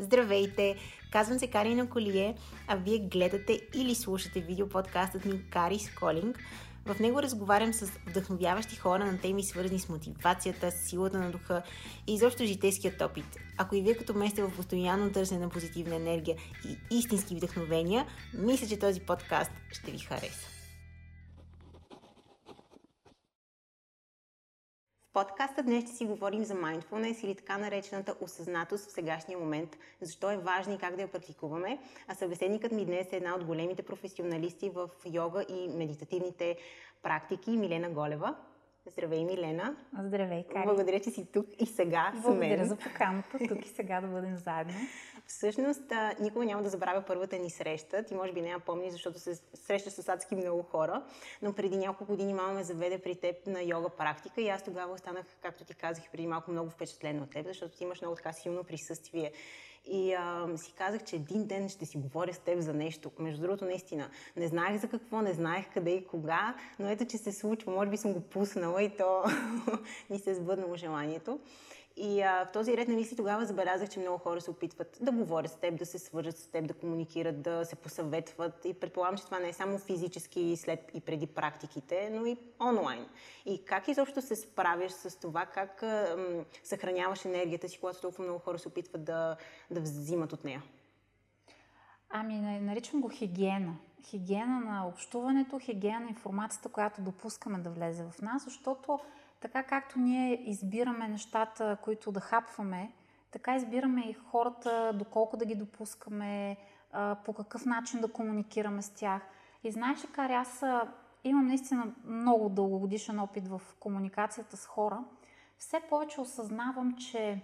Здравейте! Казвам се Карина Колие, а вие гледате или слушате видеоподкастът ми Карис Колинг. В него разговарям с вдъхновяващи хора на теми свързани с мотивацията, силата на духа и изобщо житейският опит. Ако и вие като ме сте в постоянно търсене на позитивна енергия и истински вдъхновения, мисля, че този подкаст ще ви хареса. Подкаста днес ще си говорим за mindfulness или така наречената осъзнатост в сегашния момент, защо е важно и как да я практикуваме. А събеседникът ми днес е една от големите професионалисти в йога и медитативните практики, Милена Голева. Здравей, Милена. Здравей, Кари. Благодаря, че си тук и сега с мен. Благодаря за поканата, тук и сега да бъдем заедно. Всъщност, никога няма да забравя първата ни среща. Ти може би не я помниш, защото се срещаш с адски много хора, но преди няколко години мама ме заведе при теб на йога практика и аз тогава останах, както ти казах преди малко, много впечатлена от теб, защото ти имаш много така силно присъствие и а, си казах, че един ден ще си говоря с теб за нещо. Между другото, наистина, не знаех за какво, не знаех къде и кога, но ето, че се случва. Може би съм го пуснала и то ми се е сбъднало желанието. И а, в този ред на мисли тогава забелязах, че много хора се опитват да говорят с теб, да се свържат с теб, да комуникират, да се посъветват. И предполагам, че това не е само физически след и преди практиките, но и онлайн. И как изобщо се справяш с това, как а, съхраняваш енергията си, когато толкова много хора се опитват да, да взимат от нея? Ами, наричам го хигиена. Хигиена на общуването, хигиена на информацията, която допускаме да влезе в нас, защото така както ние избираме нещата, които да хапваме, така избираме и хората, доколко да ги допускаме, по какъв начин да комуникираме с тях. И знаеш Кари, аз имам наистина много дългогодишен опит в комуникацията с хора. Все повече осъзнавам, че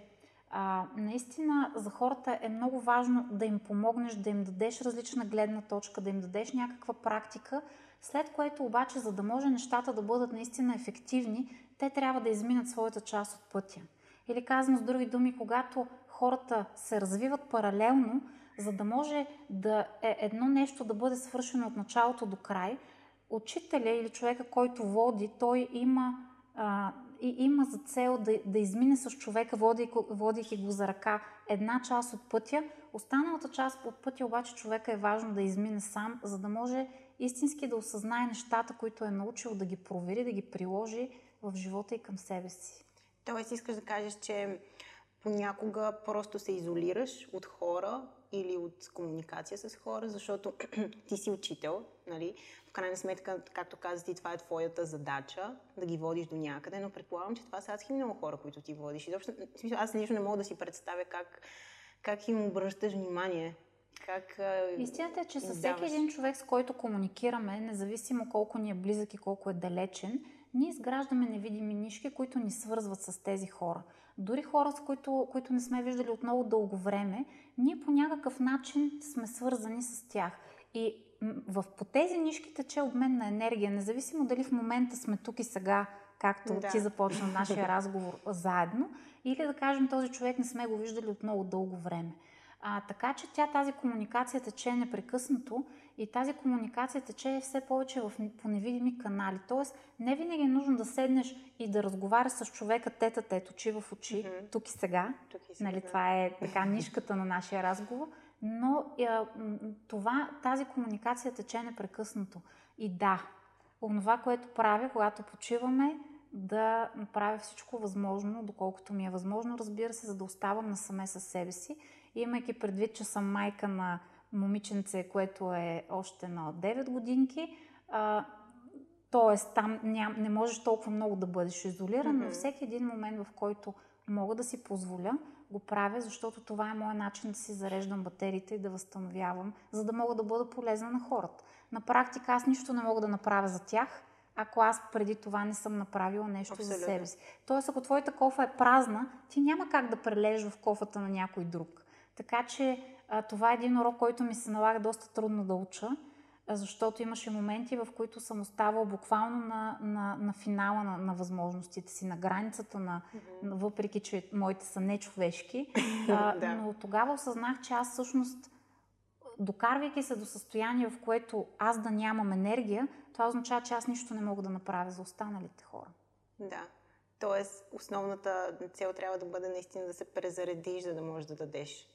а, наистина за хората е много важно да им помогнеш, да им дадеш различна гледна точка, да им дадеш някаква практика, след което обаче, за да може нещата да бъдат наистина ефективни, те трябва да изминат своята част от пътя. Или казано с други думи, когато хората се развиват паралелно, за да може да е едно нещо да бъде свършено от началото до край, учителя или човека, който води, той има, а, и има за цел да, да измине с човека, водейки, го за ръка една част от пътя. Останалата част от пътя обаче човека е важно да измине сам, за да може истински да осъзнае нещата, които е научил, да ги провери, да ги приложи в живота и към себе си. Тоест искаш да кажеш, че понякога просто се изолираш от хора или от комуникация с хора, защото ти си учител, нали? В крайна сметка, както каза ти, това е твоята задача да ги водиш до някъде, но предполагам, че това са адски много хора, които ти водиш. И защото, аз лично не мога да си представя как, как им обръщаш внимание. Как, Истината е, че с всеки един човек, с който комуникираме, независимо колко ни е близък и колко е далечен, ние изграждаме невидими нишки, които ни свързват с тези хора. Дори хора, с които, които не сме виждали от много дълго време, ние по някакъв начин сме свързани с тях. И в, по тези нишки тече обмен на енергия, независимо дали в момента сме тук и сега, както да. ти започна нашия разговор заедно, или да кажем този човек не сме го виждали от много дълго време. А, така че тя тази комуникация тече непрекъснато и тази комуникация тече все повече в, по невидими канали. Тоест, не винаги е нужно да седнеш и да разговаряш с човека тета тет, очи в очи, mm-hmm. тук и сега. Тук и сега. Нали, това е така нишката на нашия разговор. Но а, това, тази комуникация тече непрекъснато. И да, онова, което правя, когато почиваме, да направя всичко възможно, доколкото ми е възможно, разбира се, за да оставам насаме със себе си имайки предвид, че съм майка на момиченце, което е още на 9 годинки, а, Тоест, там ням, не можеш толкова много да бъдеш изолиран, mm-hmm. но всеки един момент, в който мога да си позволя, го правя, защото това е моят начин да си зареждам батериите и да възстановявам, за да мога да бъда полезна на хората. На практика аз нищо не мога да направя за тях, ако аз преди това не съм направила нещо Абсолютно. за себе си. Тоест, ако твоята кофа е празна, ти няма как да прележиш в кофата на някой друг. Така че а, това е един урок, който ми се налага доста трудно да уча, защото имаше моменти, в които съм оставала буквално на, на, на финала на, на възможностите си, на границата на, mm-hmm. въпреки че моите са нечовешки. а, да. Но тогава осъзнах, че аз всъщност, докарвайки се до състояние, в което аз да нямам енергия, това означава, че аз нищо не мога да направя за останалите хора. Да. Тоест, основната цел трябва да бъде наистина да се презаредиш, за да можеш да дадеш.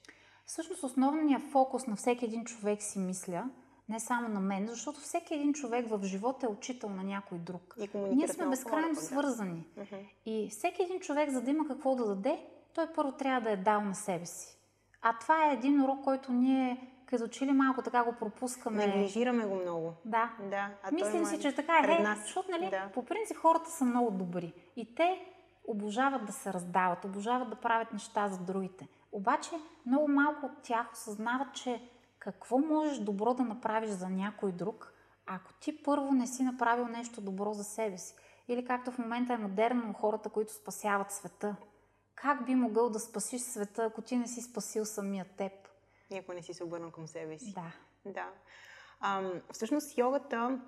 Всъщност основният фокус на всеки един човек си мисля, не само на мен, защото всеки един човек в живота е учител на някой друг. И Ние сме безкрайно хора, свързани. Да. И всеки един човек, за да има какво да даде, той първо трябва да е дал на себе си. А това е един урок, който ние като че ли малко така го пропускаме. Неглижираме го много. Да. да а Мислим си, че така е. Нас. Защото, нали, да. по принцип хората са много добри. И те обожават да се раздават, обожават да правят неща за другите. Обаче много малко от тях осъзнават, че какво можеш добро да направиш за някой друг, ако ти първо не си направил нещо добро за себе си. Или както в момента е модерно хората, които спасяват света. Как би могъл да спасиш света, ако ти не си спасил самия теб? И ако не си се обърнал към себе си. Да. Да. Ам, всъщност йогата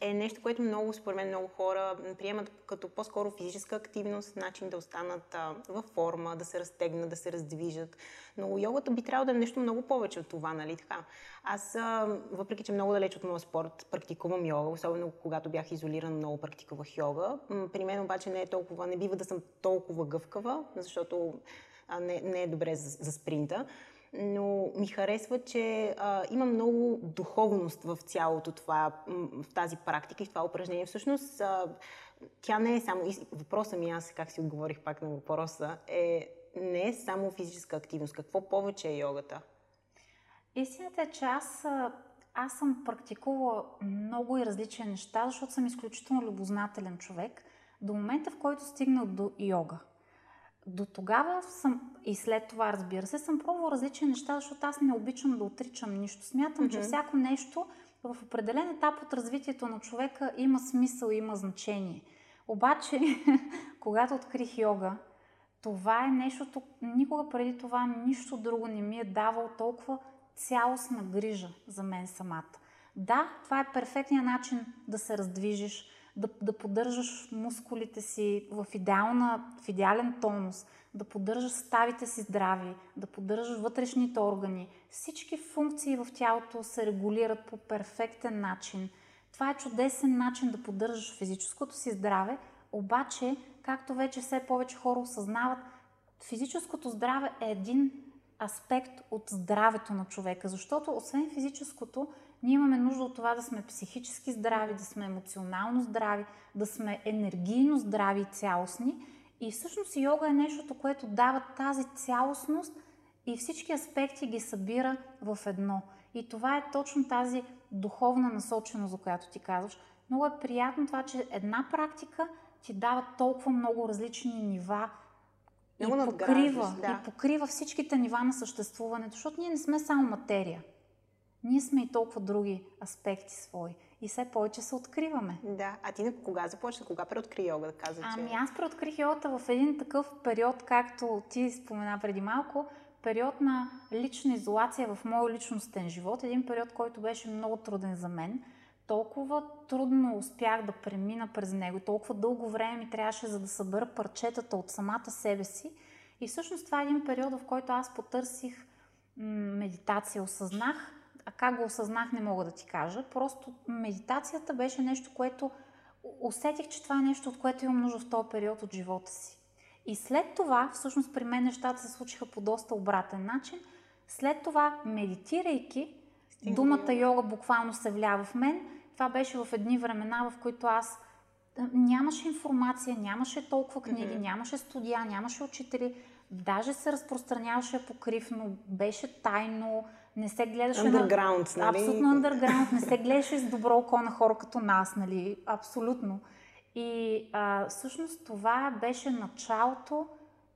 е нещо, което много, според мен, много хора приемат като по-скоро физическа активност, начин да останат а, във форма, да се разтегнат, да се раздвижат. Но йогата би трябвало да е нещо много повече от това, нали така? Аз, а, въпреки че много далеч от моя спорт, практикувам йога, особено когато бях изолиран, много практикувах йога. При мен обаче не е толкова, не бива да съм толкова гъвкава, защото а, не, не е добре за, за спринта но ми харесва, че а, има много духовност в цялото това, в тази практика и в това упражнение. Всъщност, а, тя не е само... Въпросът ми, аз как си отговорих пак на въпроса, е не е само физическа активност. Какво повече е йогата? Истината е, че аз, аз съм практикувала много и различни неща, защото съм изключително любознателен човек. До момента, в който стигнах до йога. До тогава съм, и след това разбира се, съм пробвала различни неща, защото аз не обичам да отричам нищо. Смятам, mm-hmm. че всяко нещо в определен етап от развитието на човека има смисъл, има значение. Обаче, когато открих йога, това е нещото, никога преди това нищо друго не ми е давало толкова цялостна грижа за мен самата. Да, това е перфектният начин да се раздвижиш, да, да поддържаш мускулите си в, идеална, в идеален тонус, да поддържаш ставите си здрави, да поддържаш вътрешните органи. Всички функции в тялото се регулират по перфектен начин. Това е чудесен начин да поддържаш физическото си здраве, обаче, както вече все повече хора осъзнават, физическото здраве е един аспект от здравето на човека, защото освен физическото, ние имаме нужда от това да сме психически здрави, да сме емоционално здрави, да сме енергийно здрави и цялостни. И всъщност йога е нещото, което дава тази цялостност и всички аспекти ги събира в едно. И това е точно тази духовна насоченост, за която ти казваш. Много е приятно това, че една практика ти дава толкова много различни нива и покрива, да. и покрива всичките нива на съществуването, защото ние не сме само материя. Ние сме и толкова други аспекти свои. И все повече се откриваме. Да. А ти кога започна? Кога преоткри йога? Да каза, че... Ами аз преоткрих йогата в един такъв период, както ти спомена преди малко, период на лична изолация в моя личностен живот. Един период, който беше много труден за мен. Толкова трудно успях да премина през него. Толкова дълго време ми трябваше за да събера парчетата от самата себе си. И всъщност това е един период, в който аз потърсих медитация. Осъзнах, а как го осъзнах, не мога да ти кажа. Просто медитацията беше нещо, което усетих, че това е нещо, от което имам нужда в този период от живота си. И след това, всъщност при мен нещата се случиха по доста обратен начин. След това, медитирайки, Стигна. думата йога буквално се влява в мен. Това беше в едни времена, в които аз нямаше информация, нямаше толкова книги, mm-hmm. нямаше студия, нямаше учители. Даже се разпространяваше покривно, беше тайно, не се гледаше underground, на... Нали? Абсолютно underground. Не се гледаше с добро око на хора като нас, нали? Абсолютно. И а, всъщност това беше началото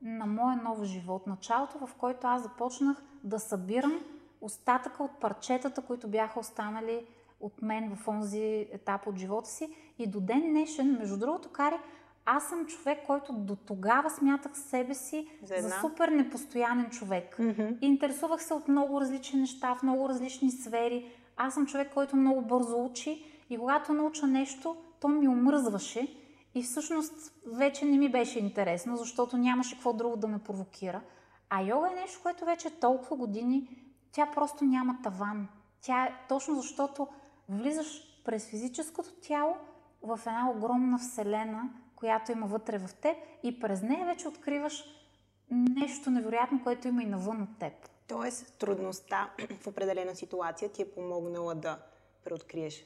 на моя нов живот. Началото, в който аз започнах да събирам остатъка от парчетата, които бяха останали от мен в онзи етап от живота си. И до ден днешен, между другото, Кари, аз съм човек, който до тогава смятах себе си за, за супер непостоянен човек. Mm-hmm. Интересувах се от много различни неща, в много различни сфери. Аз съм човек, който много бързо учи и когато науча нещо, то ми омръзваше и всъщност вече не ми беше интересно, защото нямаше какво друго да ме провокира. А йога е нещо, което вече толкова години, тя просто няма таван. Тя е точно защото влизаш през физическото тяло в една огромна вселена, която има вътре в теб и през нея вече откриваш нещо невероятно, което има и навън от теб. Тоест, трудността в определена ситуация ти е помогнала да преоткриеш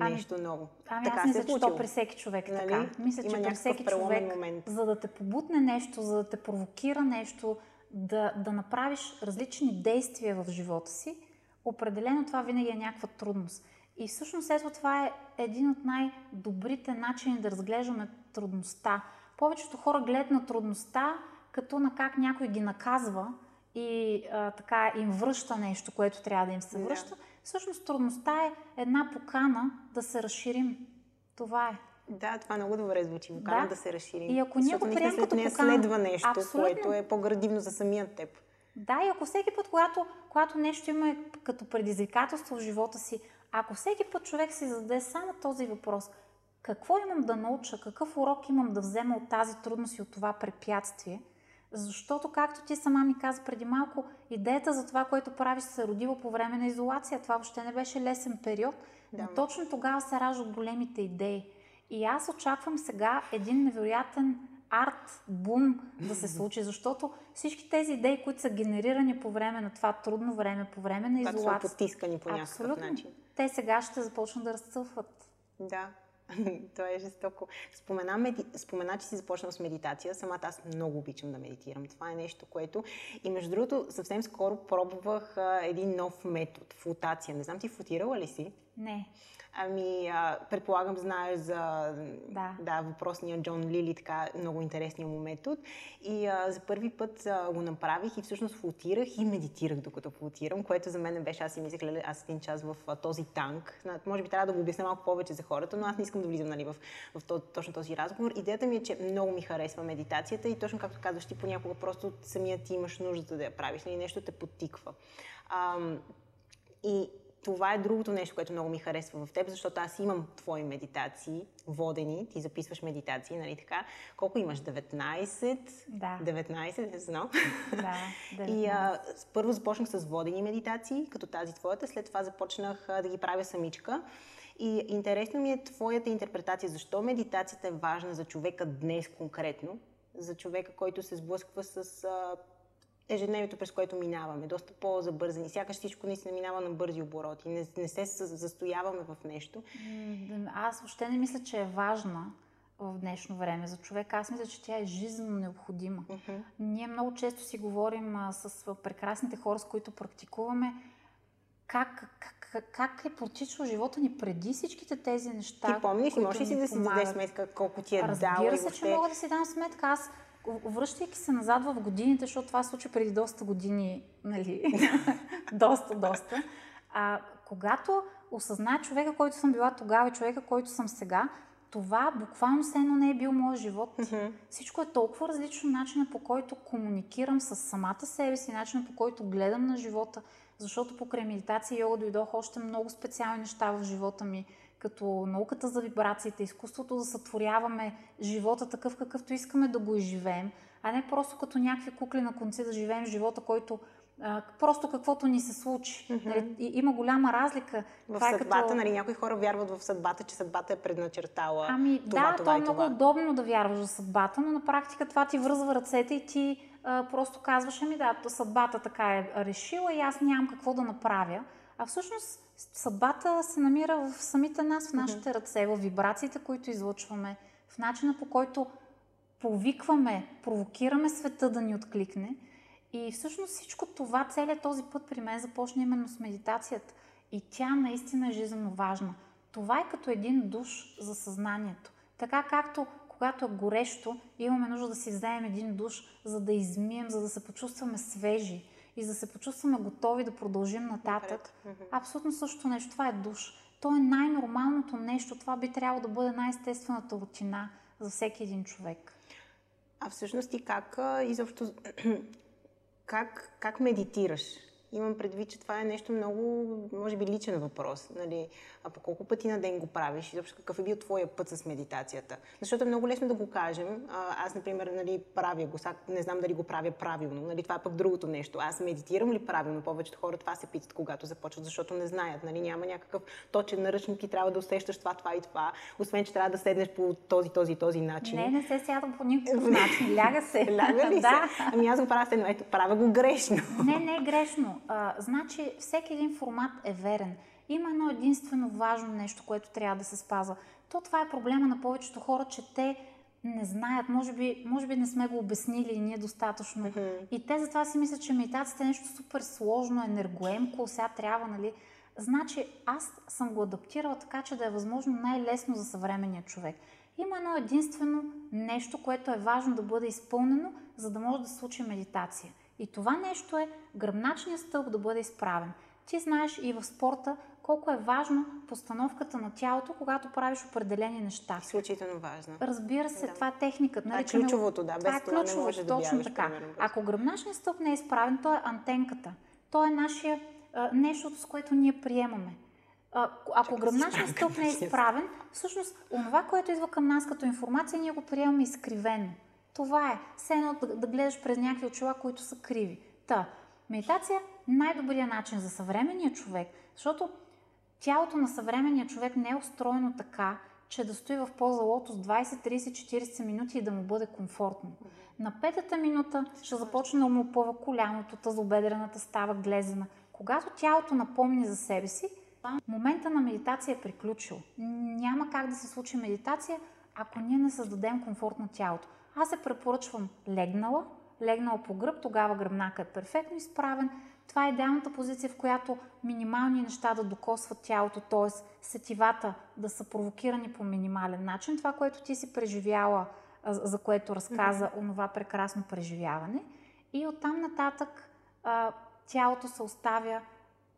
ами, нещо ново. Ами така аз мисля, че то при всеки човек нали? така. Мисля, Има че при всеки човек, момент. за да те побутне нещо, за да те провокира нещо, да, да направиш различни действия в живота си, определено това винаги е някаква трудност. И всъщност ето това е един от най-добрите начини да разглеждаме трудността. Повечето хора гледат на трудността като на как някой ги наказва и а, така им връща нещо, което трябва да им се връща. Yeah. Всъщност трудността е една покана да се разширим. Това е. Да, това много добре звучи. Покана да, да се разширим. И ако ние го приемем като покана... следва нещо, Абсолютно. което е по-градивно за самия теб. Да, и ако всеки път, когато, когато нещо има като предизвикателство в живота си, ако всеки път човек си зададе само този въпрос, какво имам да науча, какъв урок имам да взема от тази трудност и от това препятствие, защото, както ти сама ми каза преди малко, идеята за това, което правиш, се родила по време на изолация. Това въобще не беше лесен период, да. но точно тогава се раждат големите идеи. И аз очаквам сега един невероятен арт бум да се случи, защото всички тези идеи, които са генерирани по време на това трудно време, по време на изолация... Са потискани по някакъв начин. Те сега ще започнат да разцъфват. Да, Това е жестоко. Спомена, меди... Спомена, че си започнал с медитация. Самата аз много обичам да медитирам. Това е нещо, което... И между другото, съвсем скоро пробвах а, един нов метод. Флотация. Не знам, ти флотирала ли си? Не. Ами, а, предполагам, знаеш за да. Да, въпросния Джон Лили, така много интересния му метод. И а, за първи път а, го направих и всъщност флотирах и медитирах докато флотирам, което за мен беше, аз си мислех, аз един час в а, този танк. Може би трябва да го обясня малко повече за хората, но аз не искам да влизам нали, в, в, в точно този разговор. Идеята ми е, че много ми харесва медитацията и точно както казваш, ти понякога просто самият ти имаш нуждата да я правиш, нали, нещо те подтиква. А, и това е другото нещо, което много ми харесва в теб, защото аз имам твои медитации, водени, ти записваш медитации, нали така? Колко имаш? 19? Да. 19, не знам. Да, 19. И а, първо започнах с водени медитации, като тази твоята, след това започнах а, да ги правя самичка. И интересно ми е твоята интерпретация, защо медитацията е важна за човека днес конкретно, за човека, който се сблъсква с а, ежедневието, през което минаваме, доста по-забързани. Сякаш всичко наистина минава на бързи обороти. Не, не се застояваме в нещо. Аз въобще не мисля, че е важна в днешно време за човек. Аз мисля, че тя е жизненно необходима. Uh-huh. Ние много често си говорим а, с прекрасните хора, с които практикуваме, как, как, как е протичал живота ни преди всичките тези неща. Ти помниш, можеш ли си да си дадеш сметка колко ти е Разбира дал? Се, че мога да си дам сметка. Аз връщайки се назад в годините, защото това случи преди доста години, нали, доста, доста, а, когато осъзная човека, който съм била тогава и човека, който съм сега, това буквално все едно не е бил моят живот. Mm-hmm. Всичко е толкова различно начина по който комуникирам с самата себе си, начина по който гледам на живота, защото покрай медитация и йога дойдоха още много специални неща в живота ми като науката за вибрациите, изкуството да сътворяваме живота такъв какъвто искаме да го изживеем, а не просто като някакви кукли на конци да живеем живота, който а, просто каквото ни се случи. Mm-hmm. Нали, има голяма разлика. В това е съдбата, като... нали, някои хора вярват в съдбата, че съдбата е предначертала. Ами това, да, това то е много удобно да вярваш в съдбата, но на практика това ти връзва ръцете и ти а, просто казваш, ами да, съдбата така е решила и аз нямам какво да направя. А всъщност съдбата се намира в самите нас, в нашите ръце, в вибрациите, които излъчваме, в начина по който повикваме, провокираме света да ни откликне. И всъщност всичко това, целият този път при мен започна именно с медитацията. И тя наистина е жизненно важна. Това е като един душ за съзнанието. Така както когато е горещо, имаме нужда да си вземем един душ, за да измием, за да се почувстваме свежи и за да се почувстваме готови да продължим нататък. Абсолютно същото нещо. Това е душ. То е най-нормалното нещо. Това би трябвало да бъде най-естествената рутина за всеки един човек. А всъщност ти как изобщо как, как медитираш? Имам предвид, че това е нещо много, може би, личен въпрос. Нали? А по колко пъти на ден го правиш? Изобщо какъв е бил твоя път с медитацията? Защото е много лесно да го кажем. Аз, например, нали, правя го. Сега не знам дали го правя правилно. Нали? Това е пък другото нещо. Аз медитирам ли правилно? Повечето хора това се питат, когато започват, защото не знаят. Нали? Няма някакъв точен наръчник и трябва да усещаш това, това и това. Освен, че трябва да седнеш по този, този, този начин. Не, не се сяда по никакъв начин. Ляга се. Ляга ли да. се? Ами аз го правя се, ето, правя го грешно. Не, не е грешно. А, значи, всеки един формат е верен. Има едно единствено важно нещо, което трябва да се спазва. То това е проблема на повечето хора, че те не знаят, може би, може би не сме го обяснили и ние достатъчно. Mm-hmm. И те затова си мислят, че медитацията е нещо супер сложно, енергоемко, сега трябва, нали? Значи аз съм го адаптирала така, че да е възможно най-лесно за съвременния човек. Има едно единствено нещо, което е важно да бъде изпълнено, за да може да се случи медитация. И това нещо е гръбначният стълб да бъде изправен. Ти знаеш и в спорта колко е важно постановката на тялото, когато правиш определени неща. Изключително важно. Разбира се, да. това е техниката. Това е ключовото, да. Без това, е ключовото, не може да точно така. Примерно. Ако гръбначният стълб не е изправен, то е антенката. То е нашия, а, нещото, с което ние приемаме. А, ако гръбначният стълб не е изправен, всъщност онова, което идва към нас като информация, ние го приемаме изкривено. Това е. Все едно да, да гледаш през някакви очила, които са криви. Та, медитация е най-добрият начин за съвременния човек, защото тялото на съвременния човек не е устроено така, че да стои в поза лотос 20, 30, 40 минути и да му бъде комфортно. На петата минута ще започне да му опъва коляното, тазобедрената става глезена. Когато тялото напомни за себе си, момента на медитация е приключил. Няма как да се случи медитация, ако ние не създадем комфорт на тялото. Аз се препоръчвам легнала, легнала по гръб, тогава гръбнака е перфектно изправен. Това е идеалната позиция, в която минимални неща да докосват тялото, т.е. сетивата да са провокирани по минимален начин. Това, което ти си преживяла, за което разказа mm-hmm. онова прекрасно преживяване. И оттам нататък тялото се оставя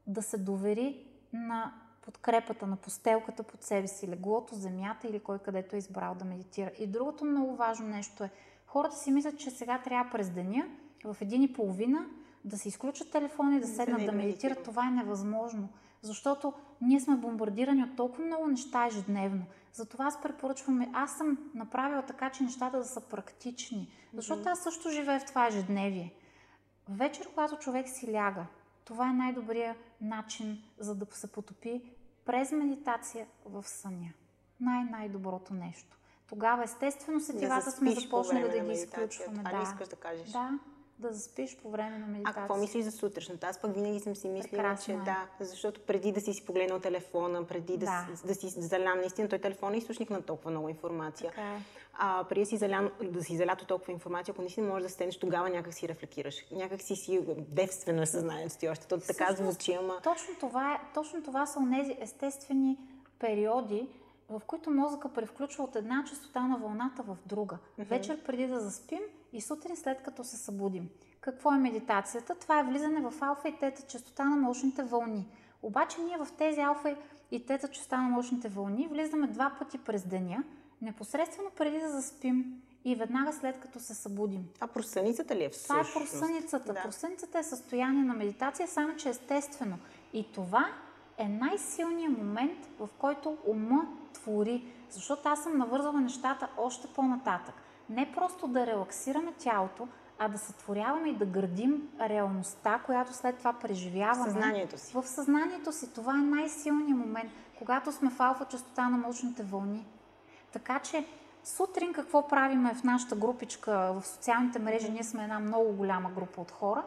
да се довери на подкрепата на постелката под себе си, леглото, земята или кой където е избрал да медитира. И другото много важно нещо е, хората си мислят, че сега трябва през деня, в един и половина, да се изключат телефона и да седнат да медитират. Това е невъзможно, защото ние сме бомбардирани от толкова много неща ежедневно. Затова аз препоръчвам, аз съм направила така, че нещата да са практични. Защото аз също живея в това ежедневие. Вечер, когато човек си ляга, това е най-добрият начин за да се потопи през медитация в съня. Най-най-доброто нещо. Тогава естествено сетивата сме започнали да ги изключваме. Това да. искаш да кажеш? Да, да заспиш по време на медитация. А какво мислиш за сутрешната? Аз пък винаги съм си мислила, Прекрасно че е. да, защото преди да си си погледнал телефона, преди да, да. да си залян, наистина той телефон е източник на толкова много информация. Така е. А преди да си, залян, да си залято толкова информация, ако наистина можеш да седнеш, тогава някак си рефлектираш. Някак си си девствено съзнанието ти още. То така звучи, ама... Точно това, е, точно това са тези естествени периоди, в които мозъка превключва от една частота на вълната в друга. Mm-hmm. Вечер преди да заспим и сутрин след като се събудим. Какво е медитацията? Това е влизане в алфа и тета частота на мощните вълни. Обаче ние в тези алфа и тета частота на мощните вълни влизаме два пъти през деня, непосредствено преди да заспим и веднага след като се събудим. А просъницата ли е всъщност? Това е просъницата. Да. Просъницата е състояние на медитация, само че естествено. И това е най-силният момент, в който ума твори. Защото аз съм навързала нещата още по-нататък. Не просто да релаксираме тялото, а да сътворяваме и да градим реалността, която след това преживяваме. В съзнанието си. В съзнанието си. Това е най-силният момент, когато сме в алфа частота на мощните вълни. Така че сутрин какво правиме в нашата групичка в социалните мрежи? Ние сме една много голяма група от хора.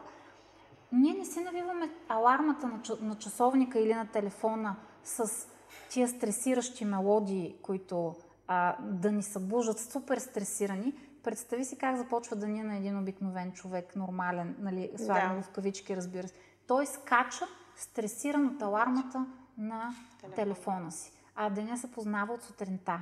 Ние не си навиваме алармата на часовника или на телефона с тия стресиращи мелодии, които а, да ни събуждат супер стресирани. Представи си как започва деня на един обикновен човек, нормален, нали, слагам да. в кавички, разбира се. Той скача стресиран от алармата на телефона, телефона си. А деня се познава от сутринта.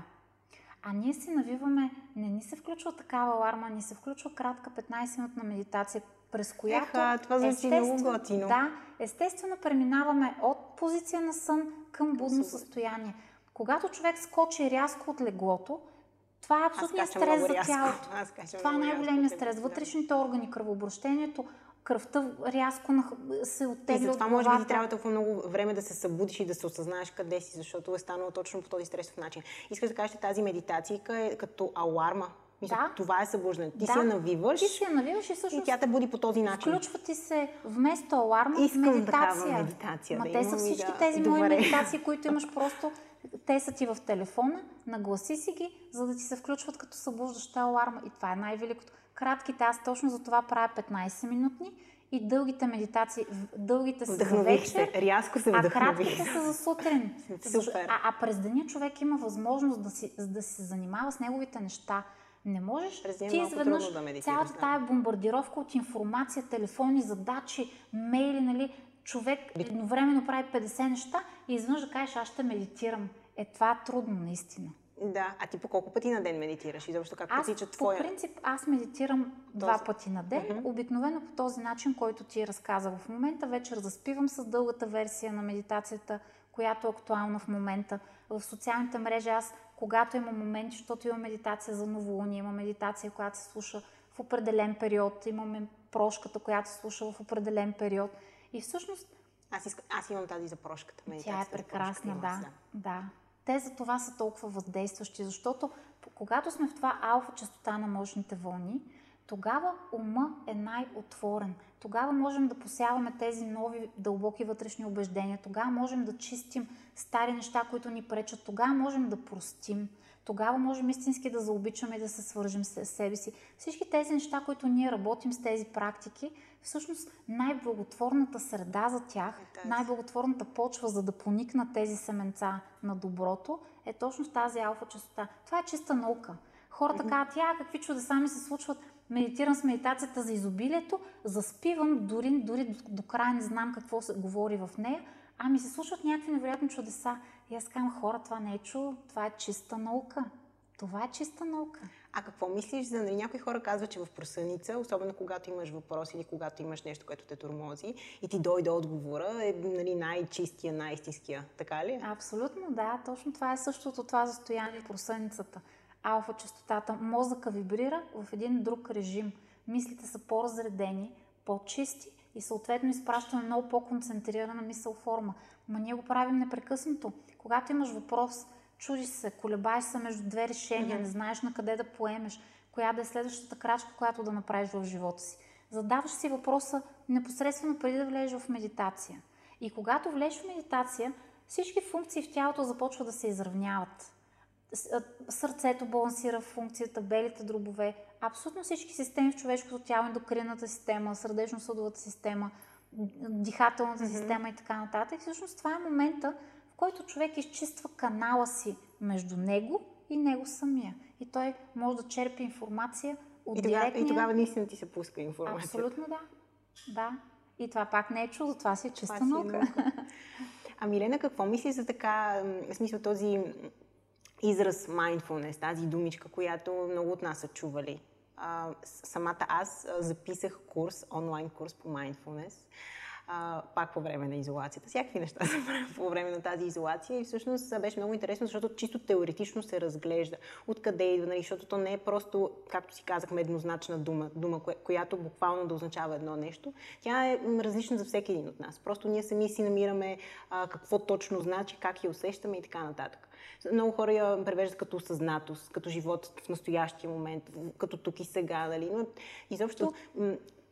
А ние си навиваме, не ни се включва такава аларма, ни се включва кратка 15-минутна медитация, през която Еха, това звучи много готино. Да, естествено преминаваме от позиция на сън към будно състояние. Когато човек скочи рязко от леглото, това е абсолютният стрес за тялото. Това е най-големият стрес. Вътрешните органи, кръвообращението, кръвта рязко се оттегля И затова може би ти трябва толкова много време да се събудиш и да се осъзнаеш къде си, защото е станало точно по този стресов начин. Искаш да кажеш, че тази медитация е като аларма мисля, да. Това е събуждане. Ти да. се навиваш. Ти се навиваш и всъщност. И тя те буди по този начин. Включва ти се вместо аларма Искам медитация. медитация. Ма да те са всички да... тези Добре. мои медитации, които имаш просто. Те са ти в телефона, нагласи си ги, за да ти се включват като събуждаща аларма. И това е най-великото. Кратките, аз точно за това правя 15 минутни и дългите медитации, дългите са за вечер, се, рязко се а кратките са за сутрин. Супер. А, а през деня човек има възможност да, си, да се занимава с неговите неща. Не можеш През ти изведнъж да цялата тая бомбардировка от информация, телефони, задачи, мейли, нали, човек едновременно прави 50 неща и изведнъж да кажеш, аз ще медитирам. Е, това е трудно, наистина. Да, а ти по колко пъти на ден медитираш? И защо как аз, потича твоя... По принцип, аз медитирам този... два пъти на ден. Uh-huh. Обикновено по този начин, който ти разказа в момента. Вечер заспивам с дългата версия на медитацията, която е актуална в момента. В социалните мрежи аз когато има моменти, защото има медитация за новолуние, има медитация, която се слуша в определен период, имаме прошката, която се слуша в определен период. И всъщност... Аз, иск... аз имам тази за прошката медитация. Тя е прекрасна, да. да. Те за това са толкова въздействащи, защото когато сме в това алфа частота на мощните вълни, тогава ума е най-отворен. Тогава можем да посяваме тези нови дълбоки вътрешни убеждения. Тогава можем да чистим стари неща, които ни пречат. Тогава можем да простим. Тогава можем истински да заобичаме и да се свържем с себе си. Всички тези неща, които ние работим с тези практики, всъщност най-благотворната среда за тях, е най-благотворната почва, за да поникнат тези семенца на доброто, е точно в тази алфа частота. Това е чиста наука. Хората казват, тя какви чудеса ми се случват медитирам с медитацията за изобилието, заспивам, дори, дори до, до края не знам какво се говори в нея, а ми се случват някакви невероятни чудеса. И аз казвам, хора, това не е чу, това е чиста наука. Това е чиста наука. А какво мислиш за нали, някои хора казват, че в просъница, особено когато имаш въпрос или когато имаш нещо, което те тормози и ти дойде отговора, е нали, най-чистия, най-истинския. Така ли? Абсолютно, да. Точно това е същото това състояние просъницата алфа частотата, мозъка вибрира в един друг режим. Мислите са по-разредени, по-чисти и съответно изпращаме много по-концентрирана мисъл форма. Ма ние го правим непрекъснато. Когато имаш въпрос, чудиш се, колебаеш се между две решения, mm-hmm. не знаеш на къде да поемеш, коя да е следващата крачка, която да направиш в живота си. Задаваш си въпроса непосредствено преди да влезеш в медитация. И когато влезеш в медитация, всички функции в тялото започват да се изравняват сърцето балансира в функцията, белите дробове, абсолютно всички системи в човешкото тяло, ендокринната система, сърдечно-съдовата система, дихателната mm-hmm. система и така нататък. И всъщност това е момента, който човек изчиства канала си между него и него самия. И той може да черпи информация от и тогава, директния... И тогава наистина ти се пуска информация. Абсолютно да. Да. И това пак не е чудо, това си е чиста това наука. Си е наука. А Милена, какво мислиш за така, в смисъл този израз mindfulness, тази думичка, която много от нас са чували. А, самата аз записах курс, онлайн курс по mindfulness, а, пак по време на изолацията. Всякакви неща се правят по време на тази изолация и всъщност беше много интересно, защото чисто теоретично се разглежда откъде идва, нали, защото то не е просто, както си казахме, еднозначна дума, дума, която буквално да означава едно нещо. Тя е различна за всеки един от нас. Просто ние сами си намираме а, какво точно значи, как я усещаме и така нататък. Много хора я превеждат като осъзнатост, като живот в настоящия момент, като тук и сега, нали? Но изобщо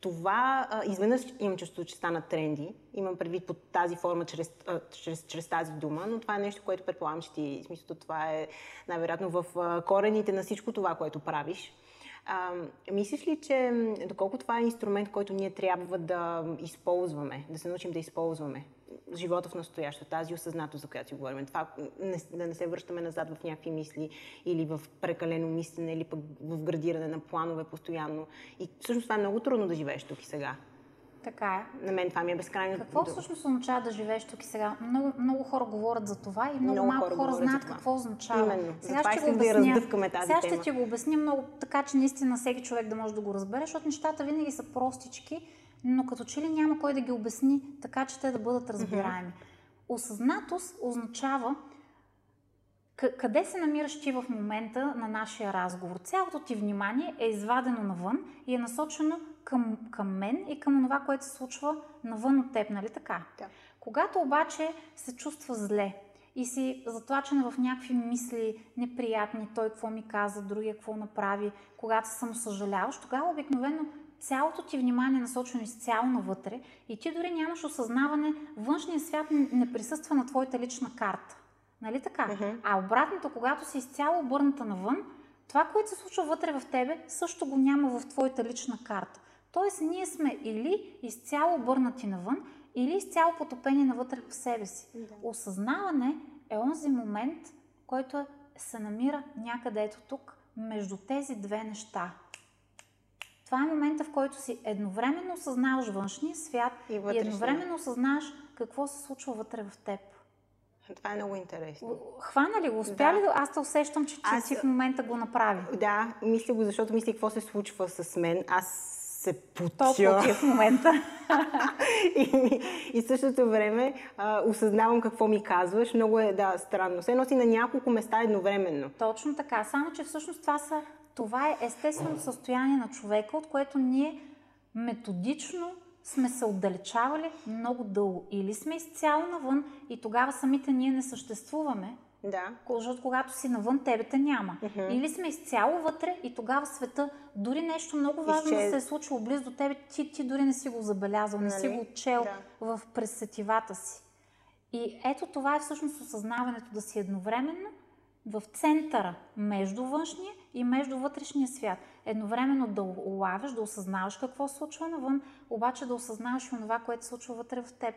това изведнъж имам чувство, че стана тренди. Имам предвид под тази форма, чрез, чрез, чрез тази дума, но това е нещо, което предполагам, че ти, смисъл, това е най-вероятно в корените на всичко това, което правиш. А, мислиш ли, че доколко това е инструмент, който ние трябва да използваме, да се научим да използваме? Живота в настоящето, тази осъзнатост, за която си говорим. Това не, да не се връщаме назад в някакви мисли или в прекалено мислене, или пък в градиране на планове постоянно. И всъщност това е много трудно да живееш тук и сега. Така е. На мен това ми е безкрайно. Какво всъщност означава да живееш тук и сега? Много, много хора говорят за това и много, много малко хора, хора знаят какво означава. Именно. Сега ще го обясня. Да тази сега ще ти го обясня много така, че наистина всеки човек да може да го разбере, защото нещата винаги са простички но като че ли няма кой да ги обясни така, че те да бъдат разбираеми. Mm-hmm. Осъзнатост означава къде се намираш ти в момента на нашия разговор. Цялото ти внимание е извадено навън и е насочено към, към мен и към това, което се случва навън от теб, нали така? Да. Когато обаче се чувства зле и си затлачена в някакви мисли неприятни, той какво ми каза, другия какво направи, когато съм съжаляваш, тогава обикновено цялото ти внимание е насочено изцяло навътре и ти дори нямаш осъзнаване, външния свят не присъства на твоята лична карта. Нали така? Uh-huh. А обратното, когато си изцяло обърната навън, това, което се случва вътре в тебе, също го няма в твоята лична карта. Тоест, ние сме или изцяло обърнати навън, или изцяло потопени навътре в себе си. Да. Осъзнаване е онзи момент, който се намира някъде ето тук, между тези две неща. Това е момента, в който си едновременно осъзнаваш външния свят и, и едновременно осъзнаваш какво се случва вътре в теб. Това е много интересно. Хвана ли го? Успя да. ли? Аз те усещам, че, Аз... ти в момента го направи. Да, мисля го, защото мисля какво се случва с мен. Аз се потя. в момента. и, и същото време а, осъзнавам какво ми казваш. Много е, да, странно. Се носи на няколко места едновременно. Точно така. Само, че всъщност това, са, това е естествено състояние на човека, от което ние методично сме се отдалечавали много дълго. Или сме изцяло навън и тогава самите ние не съществуваме. Да. Защото когато си навън, тебе те няма. Uh-huh. Или сме изцяло вътре и тогава света, дори нещо много важно Изчез... да се е случило близо до тебе, ти, ти дори не си го забелязал, нали? не си нали? го отчел да. в пресетивата си. И ето това е всъщност осъзнаването да си едновременно в центъра между външния и между вътрешния свят. Едновременно да улавяш, да осъзнаваш какво се случва навън, обаче да осъзнаваш и това, което се случва вътре в теб.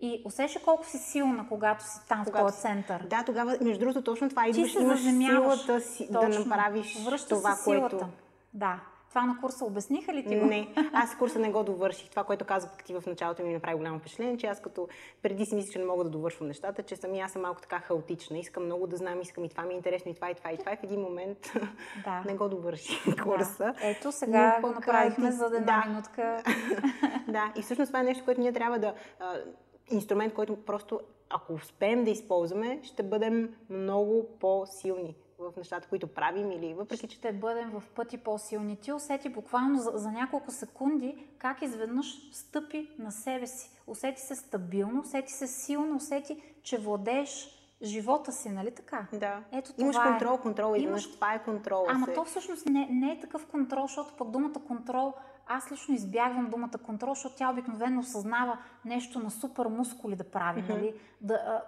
И усещаш колко си силна, когато си там когато в този център. Да, тогава, между другото, точно това идваш, имаш силата си точно. да направиш Връща това, което... Да. Това на курса обясниха ли ти го? Не, аз курса не го довърших. Това, което казах ти в началото ми направи голямо впечатление, че аз като преди си мислих, че не мога да довършвам нещата, че сами аз съм малко така хаотична. Искам много да знам, искам и това ми е интересно, и това, и това, и това. И в един момент да. не го довърших курса. Да. Ето, сега Но, го направихме за една да. минутка. да, и всъщност това е нещо, което ние трябва да... инструмент, който просто ако успеем да използваме, ще бъдем много по-силни в нещата, които правим или въпреки. Ще бъдем в пъти по-силни. Ти усети буквално за, за няколко секунди как изведнъж стъпи на себе си. Усети се стабилно, усети се силно, усети, че владееш живота си, нали така? Да. Ето това Имаш контрол, е. контрол, Имаш... това е контрол. Ама се... то всъщност не, не е такъв контрол, защото пък думата контрол, аз лично избягвам думата контрол, защото тя обикновено осъзнава нещо на супер мускули да прави, mm-hmm. нали? Да,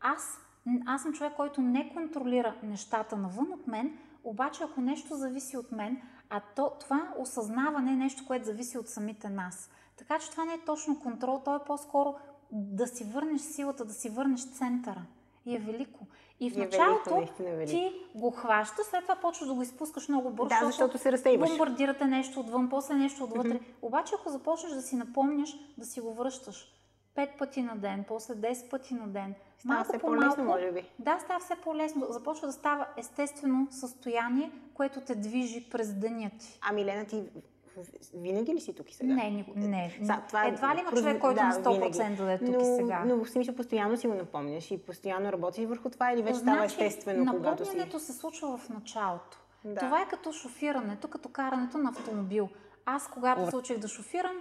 аз аз съм човек, който не контролира нещата навън от мен, обаче ако нещо зависи от мен, а то, това осъзнаване е нещо, което зависи от самите нас. Така че това не е точно контрол, то е по-скоро да си върнеш силата, да си върнеш центъра. И е велико. И в началото е велико, велико. ти го хващаш, след това почваш да го изпускаш много бързо, да, защото се разтейваш. Бомбардирате нещо отвън, после нещо отвътре. Mm-hmm. Обаче ако започнеш да си напомняш, да си го връщаш, пет пъти на ден, после 10 пъти на ден. Става малко все по-лесно, може би. Да, става все по-лесно. Започва да става естествено състояние, което те движи през деня ти. Ами, Лена, ти винаги ли си тук и сега? Не, не. не. За, това е Едва ли има човек, който да, на 100% да е тук но, и сега? Но в смисъл постоянно си го напомняш и постоянно работиш върху това или вече значи, става естествено, когато си... Напомнянето се случва в началото. Да. Това е като шофирането, като карането на автомобил. Аз, когато се учих да шофирам,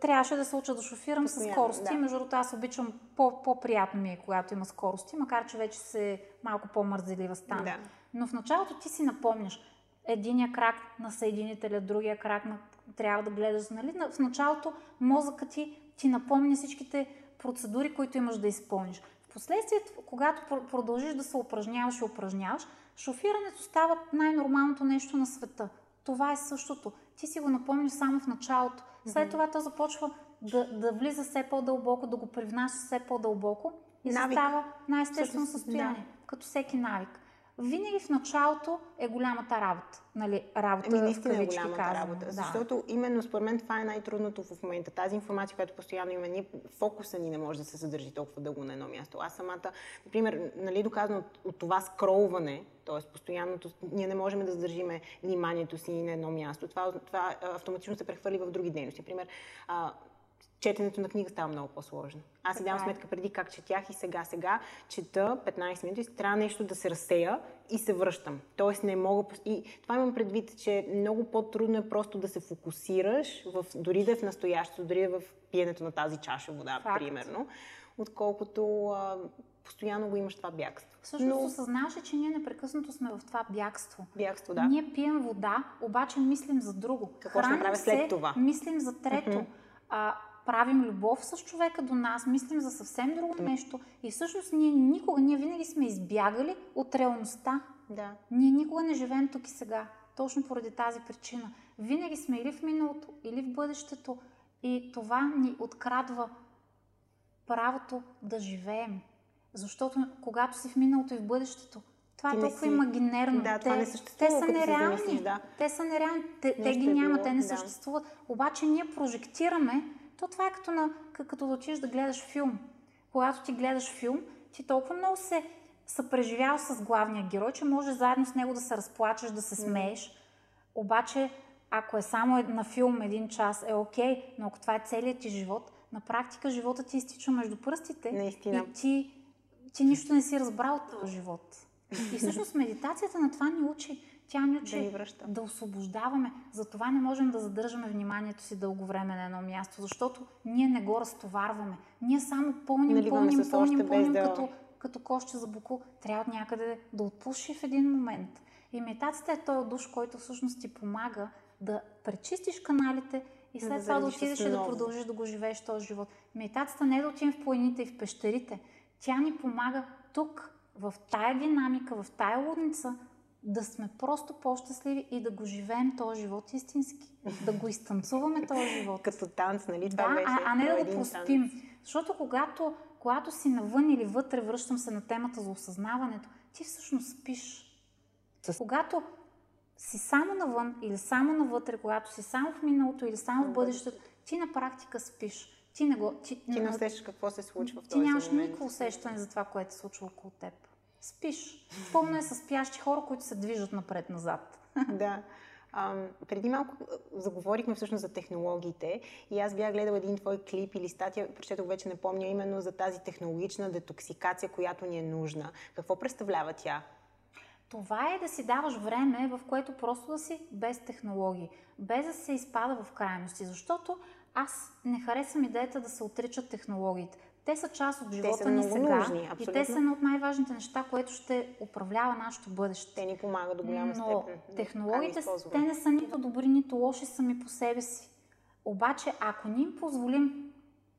трябваше да се уча да шофирам с скорости. Да. Между другото, аз обичам по- по-приятно ми е, когато има скорости, макар че вече се малко по-мързелива стана. Да. Но в началото ти си напомняш единия крак на съединителя, другия крак на... трябва да гледаш. Нали? В началото мозъкът ти ти напомня всичките процедури, които имаш да изпълниш. Впоследствие, когато продължиш да се упражняваш и упражняваш, шофирането става най-нормалното нещо на света. Това е същото. Ти си го напомняш само в началото. След това то започва да, да влиза все по-дълбоко, да го привнася все по-дълбоко и навик. става най-естествено състояние, да. като всеки навик. Винаги в началото е голямата работа. Нали, работа ами, наистина е голямата казвам. работа. Да. Защото именно според мен това е най-трудното в момента. Тази информация, която постоянно има, ние, фокуса ни не може да се задържи толкова дълго на едно място. Аз самата, например, нали, доказано от, от това скролване, т.е. постоянното, ние не можем да задържиме вниманието си на едно място. Това, това автоматично се прехвърли в други дейности. Например, четенето на книга става много по-сложно. Аз си давам е. сметка преди как четях и сега, сега чета 15 минути и трябва нещо да се разсея и се връщам. Тоест не мога... И това имам предвид, че много по-трудно е просто да се фокусираш, в, дори да е в настоящето, дори да е в пиенето на тази чаша вода, Факт. примерно, отколкото а, постоянно го имаш това бягство. Всъщност Но... осъзнаваш, че ние непрекъснато сме в това бягство. Бягство, да. Ние пием вода, обаче мислим за друго. Какво Храним ще направя след това? Мислим за трето. Mm-hmm. А, правим любов с човека до нас, мислим за съвсем друго нещо и всъщност ние никога, ние винаги сме избягали от реалността. Да. Ние никога не живеем тук и сега, точно поради тази причина. Винаги сме или в миналото, или в бъдещето и това ни открадва правото да живеем. Защото когато си в миналото и в бъдещето, това е Ти е толкова си... имагинерно. Да, те, това не съществува, те са нереални. Замислиш, да. Те са нереални. Те, те ги няма, те не да. съществуват. Обаче ние прожектираме то това е като, на, като да отидеш да гледаш филм. Когато ти гледаш филм, ти толкова много се съпреживял с главния герой, че може заедно с него да се разплачеш, да се смееш. Обаче, ако е само на филм един час, е окей, но ако това е целият ти живот, на практика живота ти изтича между пръстите Наистина. и ти, ти нищо не си разбрал от този живот. И всъщност медитацията на това ни учи тя ни учи да, връща. да освобождаваме. Затова не можем да задържаме вниманието си дълго време на едно място, защото ние не го разтоварваме. Ние само пълним, Наливаме пълним, пълним, пълним, да... като, като кошче за буко. Трябва някъде да отпуши в един момент. И медитацията е този душ, който всъщност ти помага да пречистиш каналите и след да това да отидеш и да продължиш да го живееш този живот. Медитацията не е да отидем в планините и в пещерите. Тя ни помага тук, в тая динамика, в тая лудница, да сме просто по-щастливи и да го живеем този живот истински. Да го изтанцуваме този живот. Като танц, нали? Това да, беше а, а не да го проспим. Танц. Защото когато, когато си навън или вътре, връщам се на темата за осъзнаването, ти всъщност спиш. С... Когато си само навън или само навътре, когато си само в миналото или само в бъдещето, ти на практика спиш. Ти не, го, ти, ти не усещаш какво се случва в този Ти нямаш никакво усещане за това, което се случва около теб спиш. Пълно е с спящи хора, които се движат напред-назад. Да. А, преди малко заговорихме всъщност за технологиите и аз бях гледала един твой клип или статия, прочетох вече не помня, именно за тази технологична детоксикация, която ни е нужна. Какво представлява тя? Това е да си даваш време, в което просто да си без технологии, без да се изпада в крайности, защото аз не харесвам идеята да се отричат технологиите. Те са част от живота ни сега нужни, и те са едно от най-важните неща, което ще управлява нашето бъдеще. Те ни помагат до голяма Но степен. технологиите, те не са нито добри, нито лоши сами по себе си. Обаче, ако ни им позволим,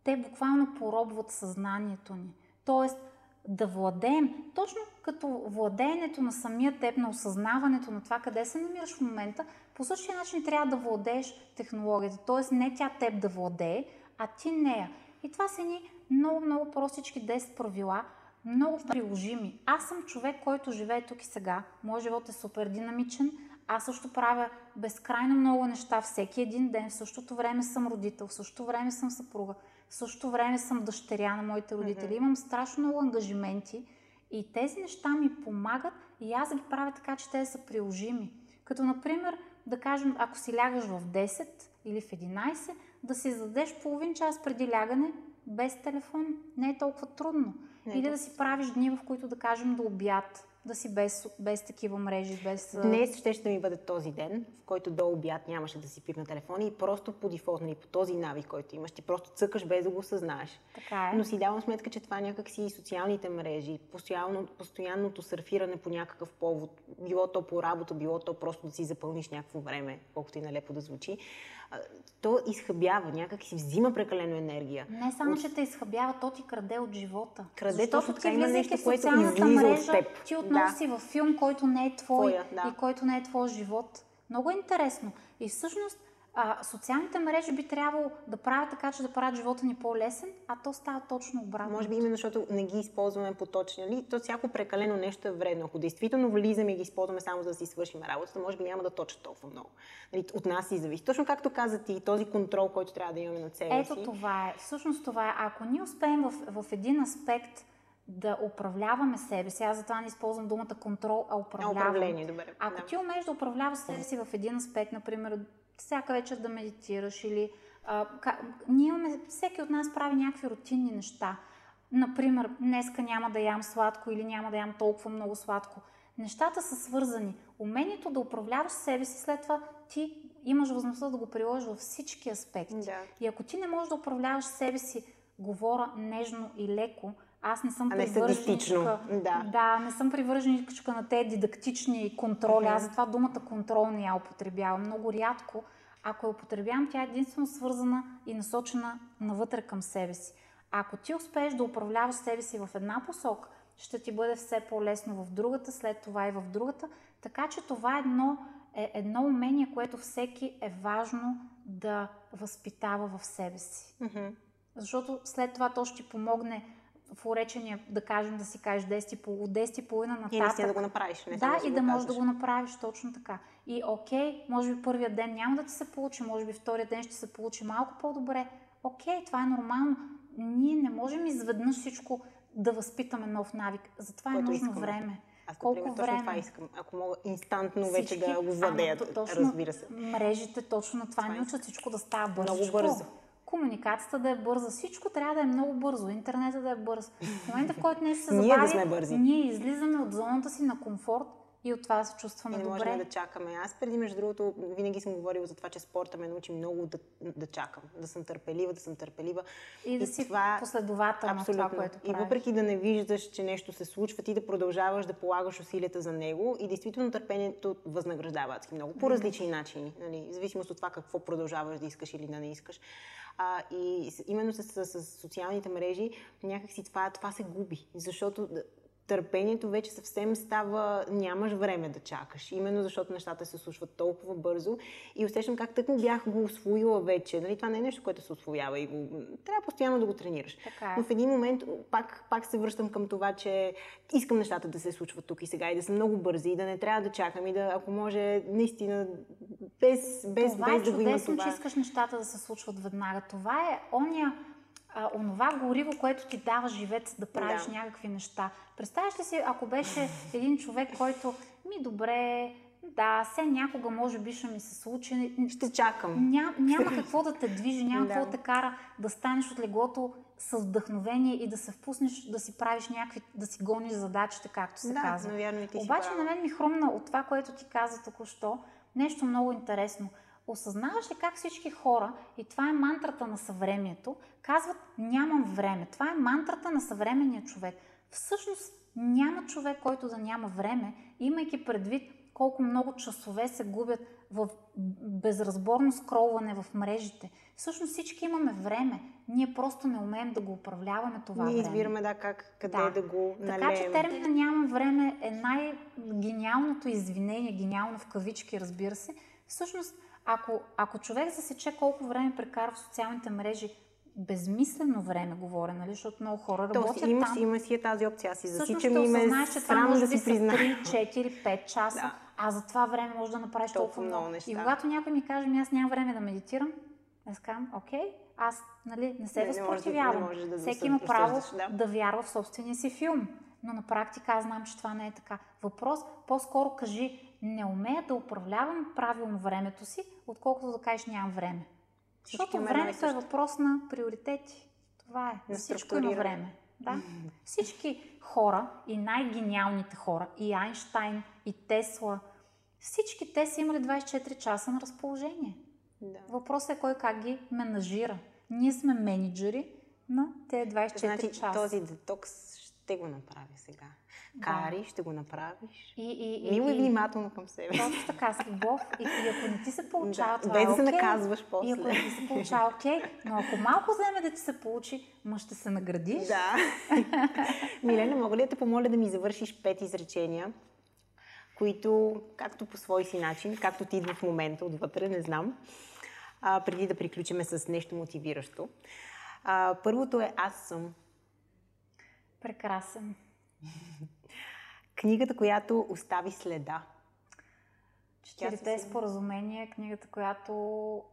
те буквално поробват съзнанието ни. Тоест, да владеем, точно като владеенето на самия теб, на осъзнаването на това къде се намираш в момента, по същия начин трябва да владееш технологията. Тоест не тя теб да владее, а ти нея. И това са ни много, много простички 10 правила, много приложими. Аз съм човек, който живее тук и сега. Моят живот е супер динамичен. Аз също правя безкрайно много неща всеки един ден. В същото време съм родител, в същото време съм съпруга, в същото време съм дъщеря на моите родители. Mm-hmm. Имам страшно много ангажименти и тези неща ми помагат и аз ги правя така, че те са приложими. Като, например, да кажем, ако си лягаш в 10 или в 11, да си зададеш половин час преди лягане без телефон. Не е толкова трудно. Не, Или да си правиш дни, в които да кажем до обяд, да си без, без такива мрежи, без... Днес ще, ще ми бъде този ден, в който до обяд нямаше да си пипна телефона и просто по дефолт, нали, по този навик, който имаш, ти просто цъкаш без да го осъзнаеш. Така е. Но си давам сметка, че това някак си социалните мрежи, постоянно, постоянното сърфиране по някакъв повод, било то по работа, било то просто да си запълниш някакво време, колкото и налепо да звучи, то изхъбява, някак си взима прекалено енергия. Не само, от... че те изхъбява, то ти краде от живота. Краде точно така има нещо, което излиза мрежа, от теб. Ти отново да. си във филм, който не е твой Твоя, да. и който не е твой живот. Много е интересно. И всъщност а, социалните мрежи би трябвало да правят така, че да правят живота ни по-лесен, а то става точно обратно. Може би именно защото не ги използваме по точно. Нали? То всяко прекалено нещо е вредно. Ако действително влизаме и ги използваме само за да си свършим работата, може би няма да точат толкова много. Нали? От нас и зависи. Точно както каза ти, този контрол, който трябва да имаме на себе си. Ето това е. Всъщност това е. Ако ние успеем в, в един аспект да управляваме себе си. Аз затова не използвам думата контрол, а. Управление, добре. Ако да. ти умееш да управляваш себе си в един аспект, например, всяка вечер да медитираш или А, ка, ние имаме, всеки от нас прави някакви рутинни неща. Например, днеска няма да ям сладко или няма да ям толкова много сладко. Нещата са свързани. Умението да управляваш себе си, след това ти имаш възможността да го приложиш във всички аспекти. Да. И ако ти не можеш да управляваш себе си, говоря нежно и леко, аз не съм а не привърженичка. Да. да, не съм привърженичка на тези дидактични контроли. Mm-hmm. Аз затова думата контрол не я употребявам. Много рядко. Ако я употребявам, тя е единствено свързана и насочена навътре към себе си. Ако ти успееш да управляваш себе си в една посока, ще ти бъде все по-лесно в другата, след това и в другата. Така че това е едно, е едно умение, което всеки е важно да възпитава в себе си. Mm-hmm. Защото след това то ще ти помогне в уречения, да кажем, да си кажеш 10 от 10 и половина нататък. И да го направиш. Не да, и да, да можеш да го направиш точно така. И окей, може би първият ден няма да ти се получи, може би втория ден ще се получи малко по-добре. Окей, това е нормално. Ние не можем изведнъж всичко да възпитаме нов навик. Затова е нужно искам. време. Аз, Колко например, време? това искам. Ако мога инстантно вече да го владеят, разбира се. Мрежите точно на това, това ни учат всичко да става бързо. Много бързо комуникацията да е бърза. Всичко трябва да е много бързо. Интернета да е бърз. В момента, в който нещо се забави, ние, да сме бързи. ние излизаме от зоната си на комфорт и от това се чувстваме и не добре. можем да чакаме. Аз преди, между другото, винаги съм говорила за това, че спорта ме научи много да, да чакам, да съм търпелива, да съм търпелива. И да и си това, последователна абсолютно. това, което правиш. И въпреки да не виждаш, че нещо се случва, ти да продължаваш да полагаш усилията за него и действително търпението възнаграждава адски много по различни начини. Нали? В зависимост от това какво продължаваш да искаш или да не искаш. А, и именно с, с, с социалните мрежи някакси това, това се губи. Защото търпението вече съвсем става, нямаш време да чакаш. Именно защото нещата се случват толкова бързо и усещам как тък му бях го освоила вече. Нали, това не е нещо, което се освоява и го... трябва постоянно да го тренираш. Така е. Но в един момент пак, пак се връщам към това, че искам нещата да се случват тук и сега и да са много бързи и да не трябва да чакам и да, ако може, наистина без, без, това без е да го има това. че искаш нещата да се случват веднага. Това е оня а, онова гориво, което ти дава живец да правиш да. някакви неща. Представяш ли си, ако беше един човек, който ми добре, да, все някога може би ще ми се случи. Ще чакам. Ня, няма какво да те движи, няма да. какво да те кара да станеш от леглото с вдъхновение и да се впуснеш да си правиш някакви, да си гониш задачите, както се да, казва. Навярно и ти Обаче на мен ми хрумна от това, което ти каза току-що, нещо много интересно. Осъзнаваш ли как всички хора, и това е мантрата на съвремието, казват нямам време. Това е мантрата на съвременния човек. Всъщност няма човек, който да няма време, имайки предвид колко много часове се губят в безразборно скролване в мрежите. Всъщност всички имаме време. Ние просто не умеем да го управляваме това Ние време. избираме да, как, къде да, да го налеем. Така че термина нямам време е най-гениалното извинение, гениално в кавички, разбира се. Всъщност ако, ако човек засече колко време прекарва в социалните мрежи, безмислено време говоря, нали? защото много хора работят То, има, там. Има си е тази опция, аз си засичам и ме знаеш, че това може да си призна. 3, 4, 5 часа, да. а за това време може да направиш толкова, толкова много неща. И когато някой ми каже, аз нямам време да медитирам, аз казвам, окей, аз нали, не се не, възпротивявам. Не да, Всеки има право да. да вярва в собствения си филм. Но на практика аз знам, че това не е така. Въпрос, по-скоро кажи, не умея да управлявам правилно времето си, отколкото да кажеш нямам време. Защото времето е въпрос на приоритети. Това е. На всичко има време. Да? Всички хора и най-гениалните хора, и Айнштайн, и Тесла, всички те са имали 24 часа на разположение. Да. Въпросът е кой как ги менажира. Ние сме менеджери на тези 24 значи, часа. Този детокс ще го направя сега. Кари, да. ще го направиш. И, и, Мило и внимателно към себе. Точно така, с любов. И, и ако не ти се получава, да, това без е да се okay. наказваш после. И ако не ти се получава, окей. Но ако малко вземе да ти се получи, ма ще се наградиш. Да. Милена, мога ли да те помоля да ми завършиш пет изречения, които, както по свой си начин, както ти идва в момента отвътре, не знам, а, преди да приключиме с нещо мотивиращо. А, първото е Аз съм. Прекрасен. Книгата, която остави следа. Четирите споразумения, книгата, която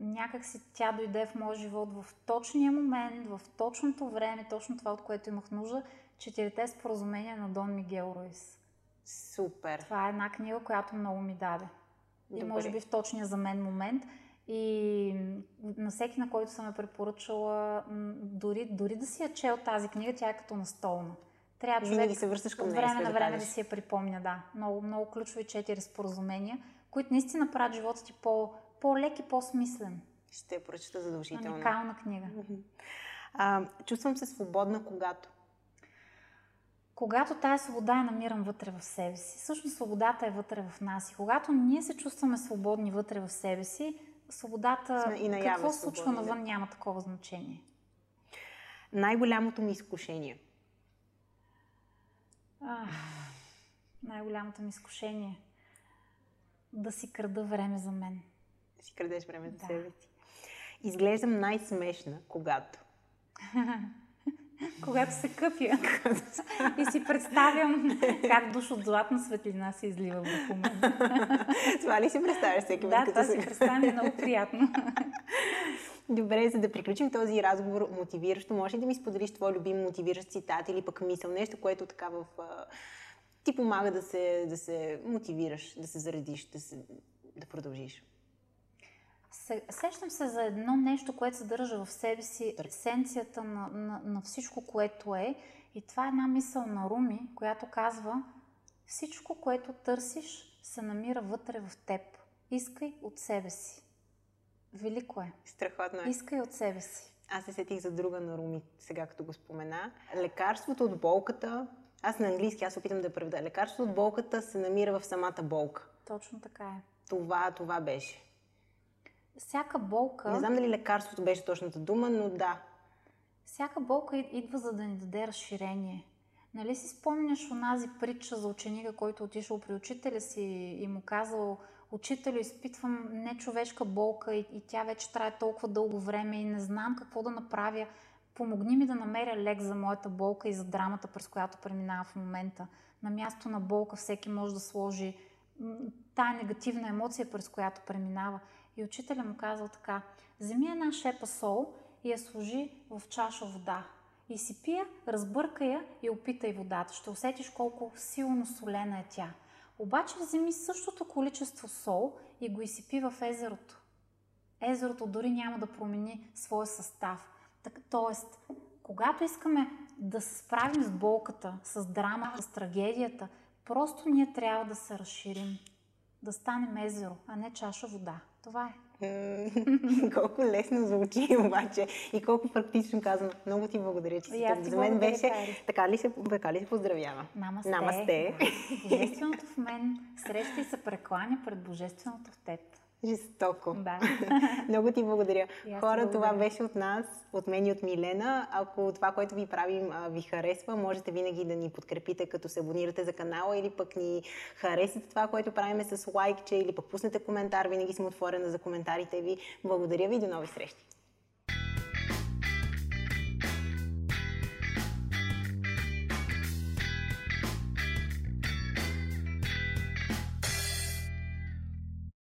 някак си тя дойде в моят живот в точния момент, в точното време, точно това, от което имах нужда. Четирите споразумения на Дон Мигел Руис. Супер. Това е една книга, която много ми даде. Добре. И може би в точния за мен момент. И на всеки, на който съм я препоръчала, дори, дори да си я чел тази книга, тя е като настолна. Трябва човек Винаги се връщаш към от време на време да, да си я припомня, да. Много, много ключови четири споразумения, които наистина правят живота ти по, по-лек и по-смислен. Ще я прочета задължително. Уникална книга. А, чувствам се свободна, когато когато тая свобода я намирам вътре в себе си. Всъщност свободата е вътре в нас. И когато ние се чувстваме свободни вътре в себе си, свободата, и какво се случва навън, няма такова значение. Най-голямото ми изкушение. Ах, най-голямото ми изкушение. Да си крада време за мен. Да си крадеш време за да. себе си. Изглеждам най-смешна, когато. когато се къпя и си представям как душ от златна светлина се излива върху мен. това ли си представяш всеки Да, това си представям е много приятно. Добре, за да приключим този разговор мотивиращо, може ли да ми споделиш твой любим мотивиращ цитат или пък мисъл, нещо, което така в... ти помага да се, да се мотивираш, да се заредиш, да, се, да продължиш? Сещам се за едно нещо, което съдържа в себе си есенцията на, на, на всичко, което е. И това е една мисъл на Руми, която казва всичко, което търсиш, се намира вътре в теб. Искай от себе си. Велико е. Страхотно е. Искай от себе си. Аз се сетих за друга на Руми, сега като го спомена. Лекарството от болката, аз на английски, аз опитам да преведа. Лекарството от болката се намира в самата болка. Точно така е. Това, това беше всяка болка... Не знам дали лекарството беше точната дума, но да. Всяка болка идва за да ни даде разширение. Нали си спомняш онази притча за ученика, който отишъл при учителя си и му казал Учителю, изпитвам нечовешка болка и, и тя вече трае толкова дълго време и не знам какво да направя. Помогни ми да намеря лек за моята болка и за драмата, през която преминава в момента. На място на болка всеки може да сложи тая негативна емоция, през която преминава. И учителя му казал така, вземи една шепа сол и я сложи в чаша вода. И си пия, разбърка я и опитай водата. Ще усетиш колко силно солена е тя. Обаче вземи същото количество сол и го изсипи в езерото. Езерото дори няма да промени своя състав. Так, тоест, когато искаме да се справим с болката, с драмата, с трагедията, просто ние трябва да се разширим. Да станем езеро, а не чаша вода. Това е. колко лесно звучи обаче и колко практично казано. Много ти благодаря, че си тук. За мен беше така ли, се, така ли се поздравява? Намасте. Намасте. Божественото в мен среща и се прекланя пред Божественото в теб. Жестоко. Да. Много ти благодаря. Хора, това беше от нас, от мен и от Милена. Ако това, което ви правим, ви харесва, можете винаги да ни подкрепите, като се абонирате за канала или пък ни харесате това, което правиме с лайкче или пък пуснете коментар. Винаги съм отворена за коментарите ви. Благодаря ви и до нови срещи.